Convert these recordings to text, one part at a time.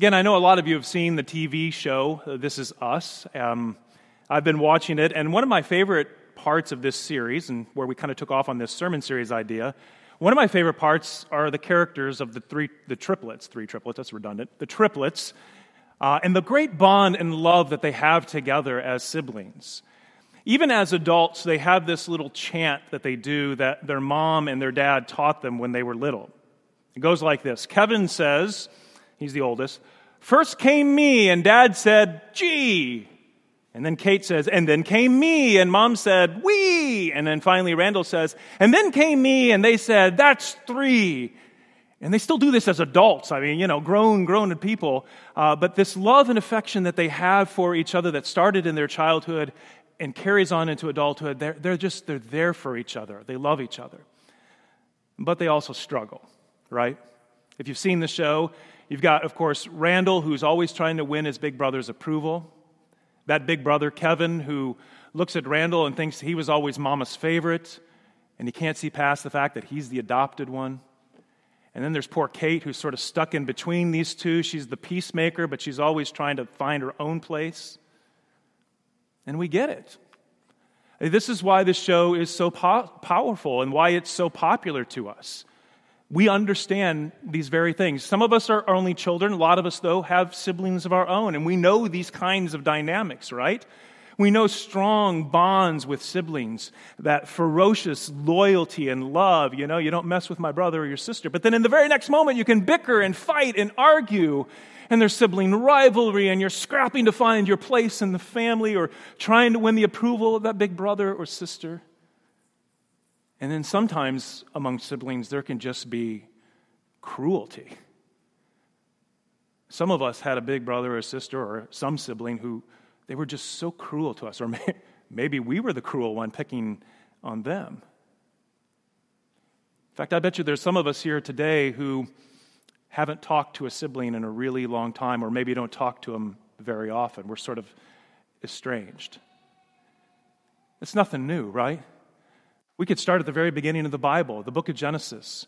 Again, I know a lot of you have seen the TV show, uh, This Is Us. Um, I've been watching it, and one of my favorite parts of this series, and where we kind of took off on this sermon series idea, one of my favorite parts are the characters of the three, the triplets, three triplets, that's redundant, the triplets, uh, and the great bond and love that they have together as siblings. Even as adults, they have this little chant that they do that their mom and their dad taught them when they were little. It goes like this Kevin says, he's the oldest, First came me, and dad said, gee. And then Kate says, and then came me, and mom said, we. And then finally Randall says, and then came me, and they said, that's three. And they still do this as adults. I mean, you know, grown, grown people. Uh, but this love and affection that they have for each other that started in their childhood and carries on into adulthood, they're, they're just, they're there for each other. They love each other. But they also struggle, right? If you've seen the show, You've got, of course, Randall, who's always trying to win his big brother's approval. That big brother, Kevin, who looks at Randall and thinks he was always mama's favorite, and he can't see past the fact that he's the adopted one. And then there's poor Kate, who's sort of stuck in between these two. She's the peacemaker, but she's always trying to find her own place. And we get it. This is why this show is so po- powerful and why it's so popular to us we understand these very things. Some of us are only children. A lot of us, though, have siblings of our own, and we know these kinds of dynamics, right? We know strong bonds with siblings, that ferocious loyalty and love. You know, you don't mess with my brother or your sister. But then in the very next moment, you can bicker and fight and argue, and there's sibling rivalry, and you're scrapping to find your place in the family or trying to win the approval of that big brother or sister. And then sometimes among siblings, there can just be cruelty. Some of us had a big brother or sister or some sibling who they were just so cruel to us, or maybe we were the cruel one picking on them. In fact, I bet you there's some of us here today who haven't talked to a sibling in a really long time, or maybe don't talk to them very often. We're sort of estranged. It's nothing new, right? We could start at the very beginning of the Bible, the book of Genesis.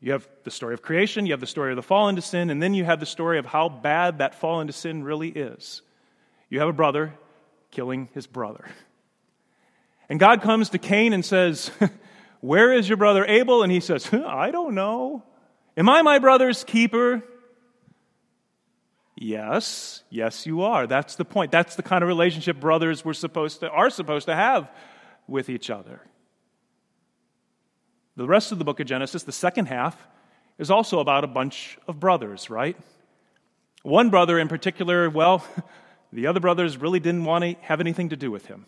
You have the story of creation, you have the story of the fall into sin, and then you have the story of how bad that fall into sin really is. You have a brother killing his brother. And God comes to Cain and says, Where is your brother Abel? And he says, I don't know. Am I my brother's keeper? Yes, yes, you are. That's the point. That's the kind of relationship brothers were supposed to, are supposed to have with each other. The rest of the book of Genesis, the second half, is also about a bunch of brothers, right? One brother in particular, well, the other brothers really didn't want to have anything to do with him.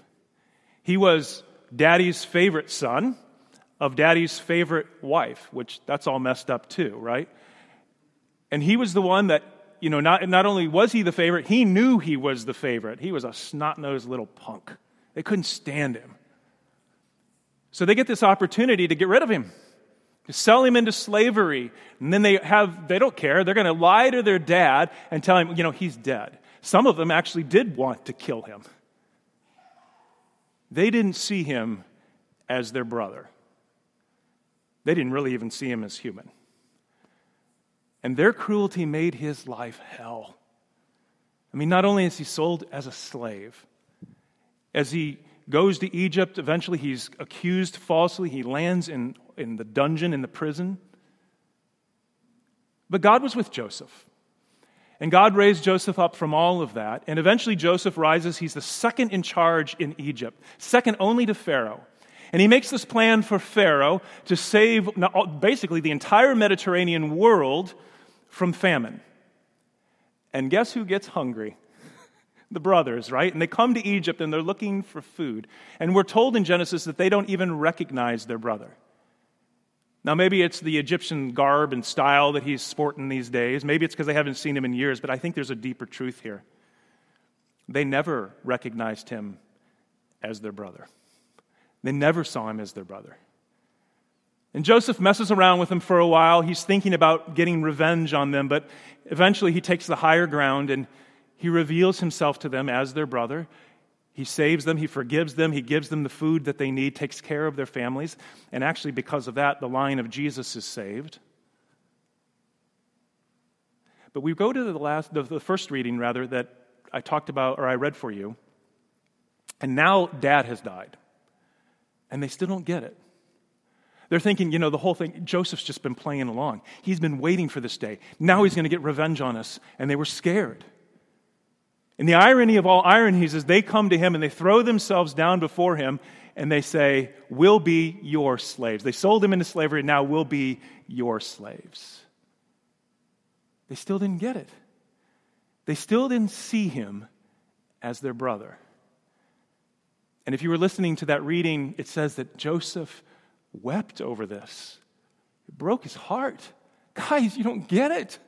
He was daddy's favorite son of daddy's favorite wife, which that's all messed up too, right? And he was the one that, you know, not, not only was he the favorite, he knew he was the favorite. He was a snot nosed little punk. They couldn't stand him. So they get this opportunity to get rid of him, to sell him into slavery. And then they have, they don't care. They're going to lie to their dad and tell him, you know, he's dead. Some of them actually did want to kill him. They didn't see him as their brother. They didn't really even see him as human. And their cruelty made his life hell. I mean, not only is he sold as a slave, as he goes to Egypt. Eventually, he's accused falsely. He lands in, in the dungeon, in the prison. But God was with Joseph. And God raised Joseph up from all of that. And eventually, Joseph rises. He's the second in charge in Egypt, second only to Pharaoh. And he makes this plan for Pharaoh to save basically the entire Mediterranean world from famine. And guess who gets hungry? The brothers, right? And they come to Egypt and they're looking for food. And we're told in Genesis that they don't even recognize their brother. Now, maybe it's the Egyptian garb and style that he's sporting these days. Maybe it's because they haven't seen him in years, but I think there's a deeper truth here. They never recognized him as their brother, they never saw him as their brother. And Joseph messes around with them for a while. He's thinking about getting revenge on them, but eventually he takes the higher ground and he reveals himself to them as their brother. He saves them, he forgives them, he gives them the food that they need, takes care of their families. And actually, because of that, the line of Jesus is saved. But we go to the last, the, first reading rather that I talked about or I read for you, and now dad has died, and they still don't get it. They're thinking, you know, the whole thing, Joseph's just been playing along. He's been waiting for this day. Now he's going to get revenge on us. And they were scared. And the irony of all ironies is they come to him and they throw themselves down before him and they say, We'll be your slaves. They sold him into slavery, and now we'll be your slaves. They still didn't get it. They still didn't see him as their brother. And if you were listening to that reading, it says that Joseph wept over this. It broke his heart. Guys, you don't get it.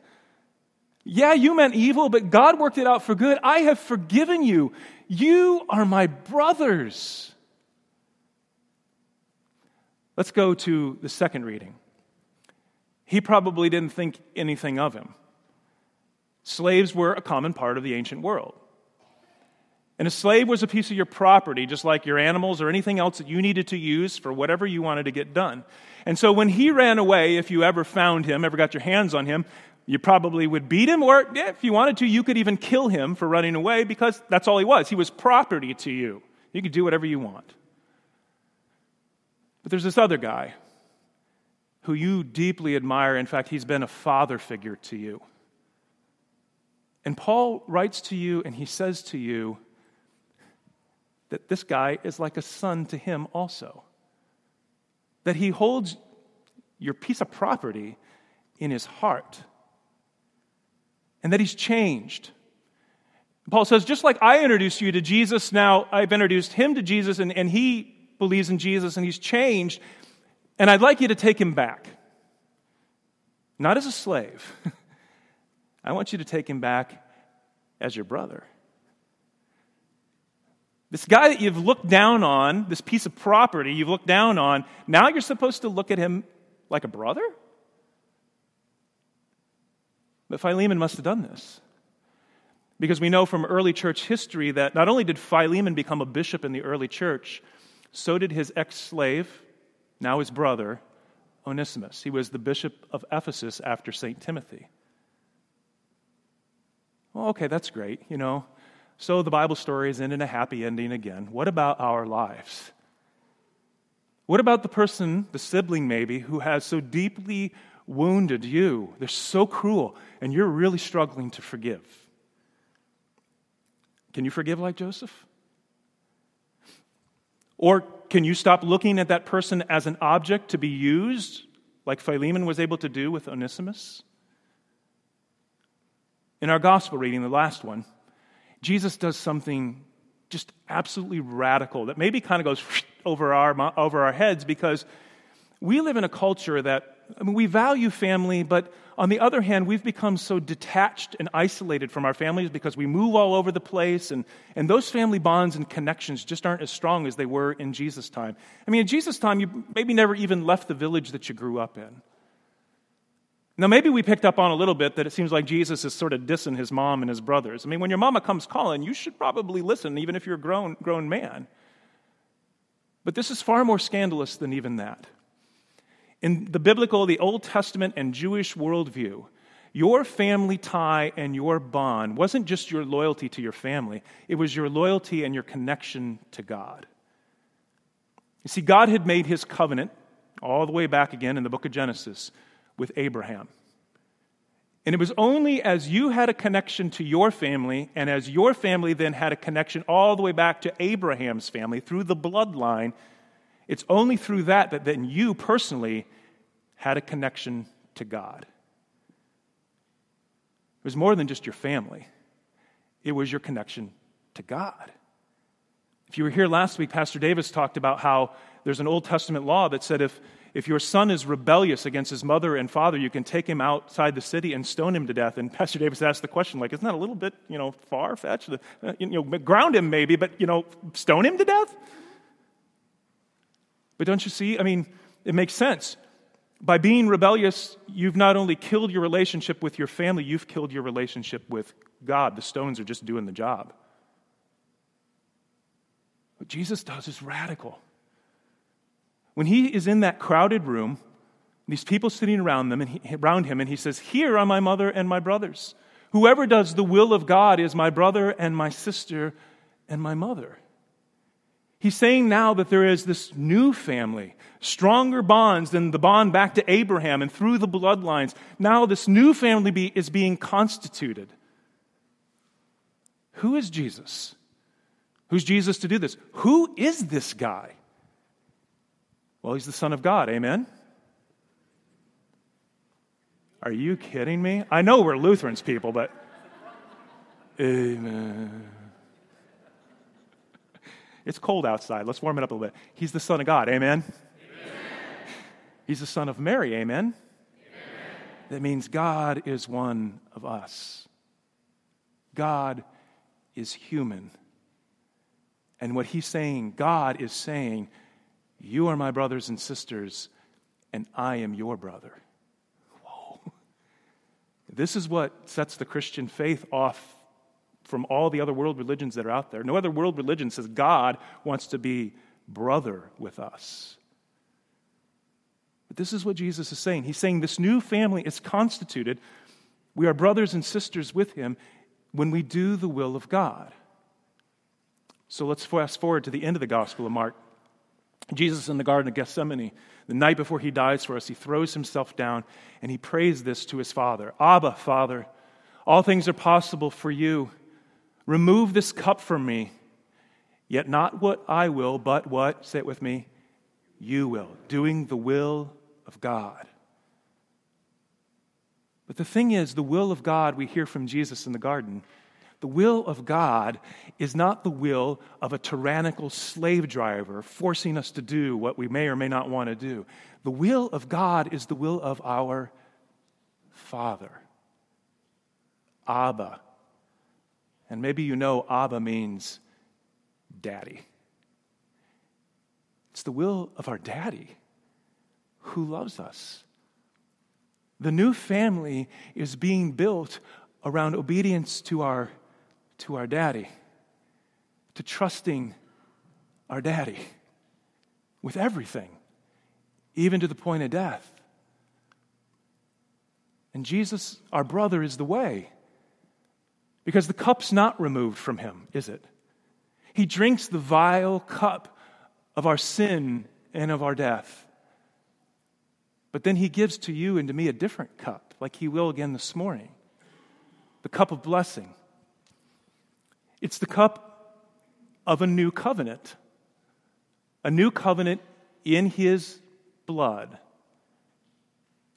Yeah, you meant evil, but God worked it out for good. I have forgiven you. You are my brothers. Let's go to the second reading. He probably didn't think anything of him. Slaves were a common part of the ancient world. And a slave was a piece of your property, just like your animals or anything else that you needed to use for whatever you wanted to get done. And so when he ran away, if you ever found him, ever got your hands on him, you probably would beat him, or if you wanted to, you could even kill him for running away because that's all he was. He was property to you. You could do whatever you want. But there's this other guy who you deeply admire. In fact, he's been a father figure to you. And Paul writes to you and he says to you, that this guy is like a son to him also. That he holds your piece of property in his heart. And that he's changed. Paul says, just like I introduced you to Jesus, now I've introduced him to Jesus, and, and he believes in Jesus, and he's changed. And I'd like you to take him back. Not as a slave. I want you to take him back as your brother. This guy that you've looked down on, this piece of property you've looked down on, now you're supposed to look at him like a brother? But Philemon must have done this. Because we know from early church history that not only did Philemon become a bishop in the early church, so did his ex slave, now his brother, Onesimus. He was the bishop of Ephesus after St. Timothy. Well, okay, that's great. You know, so the Bible story is ending a happy ending again. What about our lives? What about the person, the sibling maybe, who has so deeply wounded you? They're so cruel, and you're really struggling to forgive. Can you forgive like Joseph? Or can you stop looking at that person as an object to be used, like Philemon was able to do with Onesimus? In our gospel reading, the last one, Jesus does something just absolutely radical that maybe kind of goes over our, over our heads because we live in a culture that, I mean, we value family, but on the other hand, we've become so detached and isolated from our families because we move all over the place, and, and those family bonds and connections just aren't as strong as they were in Jesus' time. I mean, in Jesus' time, you maybe never even left the village that you grew up in. Now, maybe we picked up on a little bit that it seems like Jesus is sort of dissing his mom and his brothers. I mean, when your mama comes calling, you should probably listen, even if you're a grown, grown man. But this is far more scandalous than even that. In the biblical, the Old Testament, and Jewish worldview, your family tie and your bond wasn't just your loyalty to your family, it was your loyalty and your connection to God. You see, God had made his covenant all the way back again in the book of Genesis with Abraham. And it was only as you had a connection to your family, and as your family then had a connection all the way back to Abraham's family through the bloodline, it's only through that that then you personally had a connection to God. It was more than just your family, it was your connection to God. If you were here last week, Pastor Davis talked about how there's an Old Testament law that said if if your son is rebellious against his mother and father, you can take him outside the city and stone him to death. And Pastor Davis asked the question, like, isn't that a little bit, you know, far fetched? Uh, you know, ground him maybe, but, you know, stone him to death? But don't you see? I mean, it makes sense. By being rebellious, you've not only killed your relationship with your family, you've killed your relationship with God. The stones are just doing the job. What Jesus does is radical. When he is in that crowded room, these people sitting around them and he, around him, and he says, "Here are my mother and my brothers." Whoever does the will of God is my brother and my sister and my mother. He's saying now that there is this new family, stronger bonds than the bond back to Abraham and through the bloodlines. Now, this new family be, is being constituted. Who is Jesus? Who's Jesus to do this? Who is this guy? Well, he's the Son of God. Amen? Are you kidding me? I know we're Lutherans, people, but. Amen. It's cold outside. Let's warm it up a little bit. He's the Son of God. Amen? Amen. He's the Son of Mary. Amen? Amen? That means God is one of us. God is human. And what he's saying, God is saying, You are my brothers and sisters, and I am your brother. Whoa. This is what sets the Christian faith off from all the other world religions that are out there. No other world religion says God wants to be brother with us. But this is what Jesus is saying. He's saying this new family is constituted. We are brothers and sisters with him when we do the will of God. So let's fast forward to the end of the Gospel of Mark. Jesus in the Garden of Gethsemane, the night before he dies for us, he throws himself down and he prays this to his Father Abba, Father, all things are possible for you. Remove this cup from me. Yet not what I will, but what, say it with me, you will, doing the will of God. But the thing is, the will of God we hear from Jesus in the garden. The will of God is not the will of a tyrannical slave driver forcing us to do what we may or may not want to do. The will of God is the will of our Father. Abba, and maybe you know Abba means daddy. It's the will of our daddy who loves us. The new family is being built around obedience to our, to our daddy, to trusting our daddy with everything, even to the point of death. And Jesus, our brother, is the way. Because the cup's not removed from him, is it? He drinks the vile cup of our sin and of our death. But then he gives to you and to me a different cup, like he will again this morning the cup of blessing. It's the cup of a new covenant, a new covenant in his blood.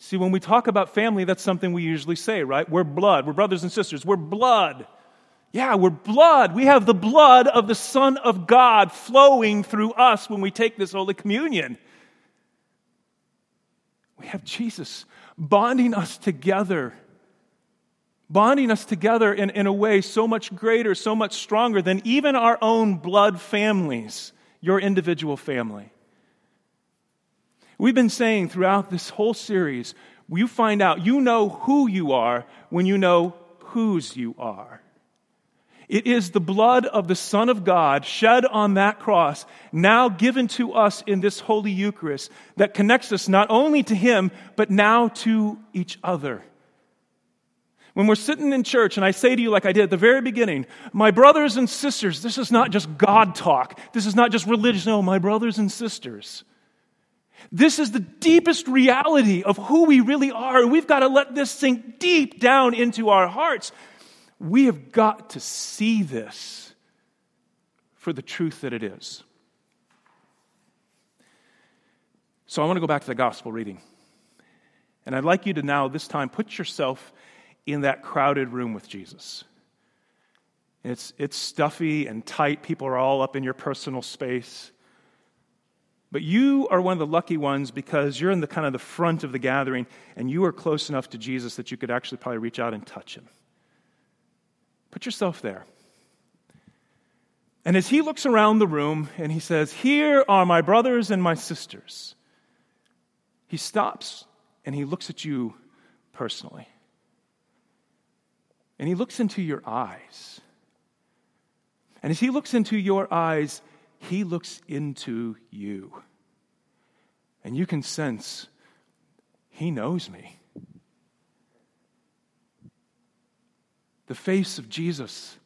See, when we talk about family, that's something we usually say, right? We're blood. We're brothers and sisters. We're blood. Yeah, we're blood. We have the blood of the Son of God flowing through us when we take this Holy Communion. We have Jesus bonding us together, bonding us together in, in a way so much greater, so much stronger than even our own blood families, your individual family. We've been saying throughout this whole series, you find out, you know who you are when you know whose you are. It is the blood of the Son of God shed on that cross, now given to us in this Holy Eucharist, that connects us not only to Him, but now to each other. When we're sitting in church and I say to you, like I did at the very beginning, my brothers and sisters, this is not just God talk. This is not just religion. No, my brothers and sisters. This is the deepest reality of who we really are. We've got to let this sink deep down into our hearts. We have got to see this for the truth that it is. So I want to go back to the gospel reading. And I'd like you to now, this time, put yourself in that crowded room with Jesus. It's, it's stuffy and tight. People are all up in your personal space. But you are one of the lucky ones because you're in the kind of the front of the gathering and you are close enough to Jesus that you could actually probably reach out and touch him. Put yourself there. And as he looks around the room and he says, Here are my brothers and my sisters, he stops and he looks at you personally. And he looks into your eyes. And as he looks into your eyes, he looks into you. And you can sense, He knows me. The face of Jesus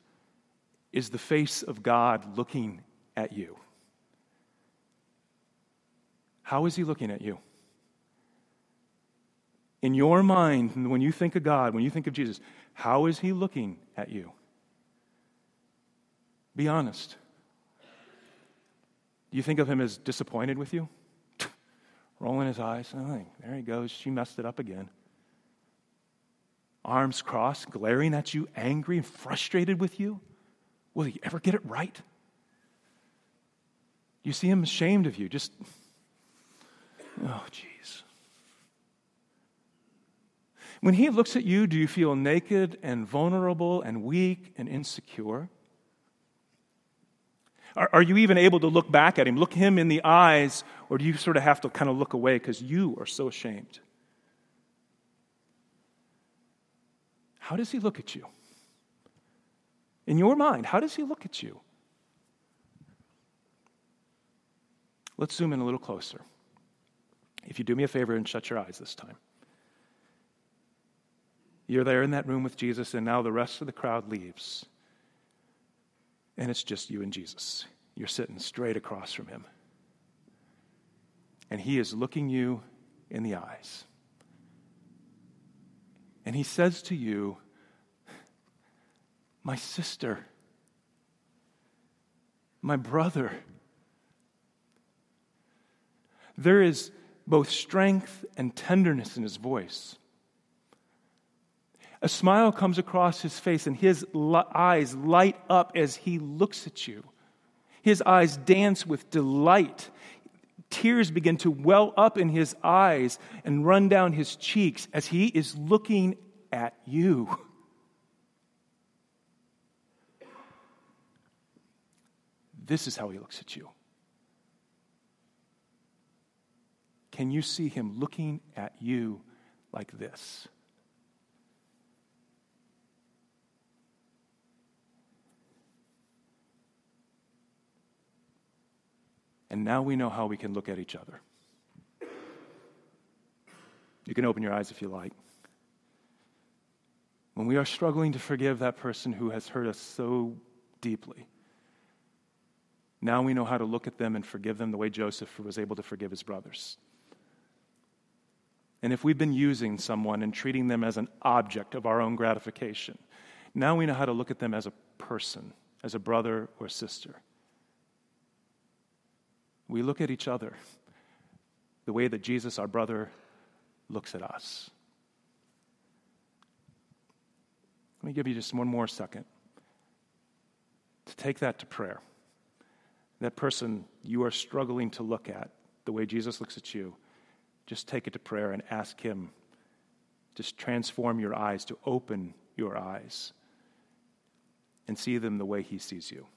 is the face of God looking at you. How is he looking at you? In your mind, when you think of God, when you think of Jesus, how is he looking at you? Be honest. You think of him as disappointed with you? Rolling his eyes. Oh, there he goes. She messed it up again. Arms crossed, glaring at you, angry and frustrated with you. Will he ever get it right? You see him ashamed of you. Just, oh, jeez. When he looks at you, do you feel naked and vulnerable and weak and insecure? Are, are you even able to look back at him, look him in the eyes, or do you sort of have to kind of look away because you are so ashamed? How does he look at you? In your mind, how does he look at you? Let's zoom in a little closer. If you do me a favor and shut your eyes this time. You're there in that room with Jesus, and now the rest of the crowd leaves and it's just you and Jesus. You're sitting straight across from him. And he is looking you in the eyes. And he says to you, My sister, my brother, there is both strength and tenderness in his voice. A smile comes across his face, and his eyes light up as he looks at you. His eyes dance with delight. Tears begin to well up in his eyes and run down his cheeks as he is looking at you. This is how he looks at you. Can you see him looking at you like this? And now we know how we can look at each other. You can open your eyes if you like. When we are struggling to forgive that person who has hurt us so deeply, now we know how to look at them and forgive them the way Joseph was able to forgive his brothers. And if we've been using someone and treating them as an object of our own gratification, now we know how to look at them as a person, as a brother or sister we look at each other the way that Jesus, our brother, looks at us. Let me give you just one more second to take that to prayer. That person you are struggling to look at, the way Jesus looks at you, just take it to prayer and ask Him to transform your eyes, to open your eyes, and see them the way He sees you.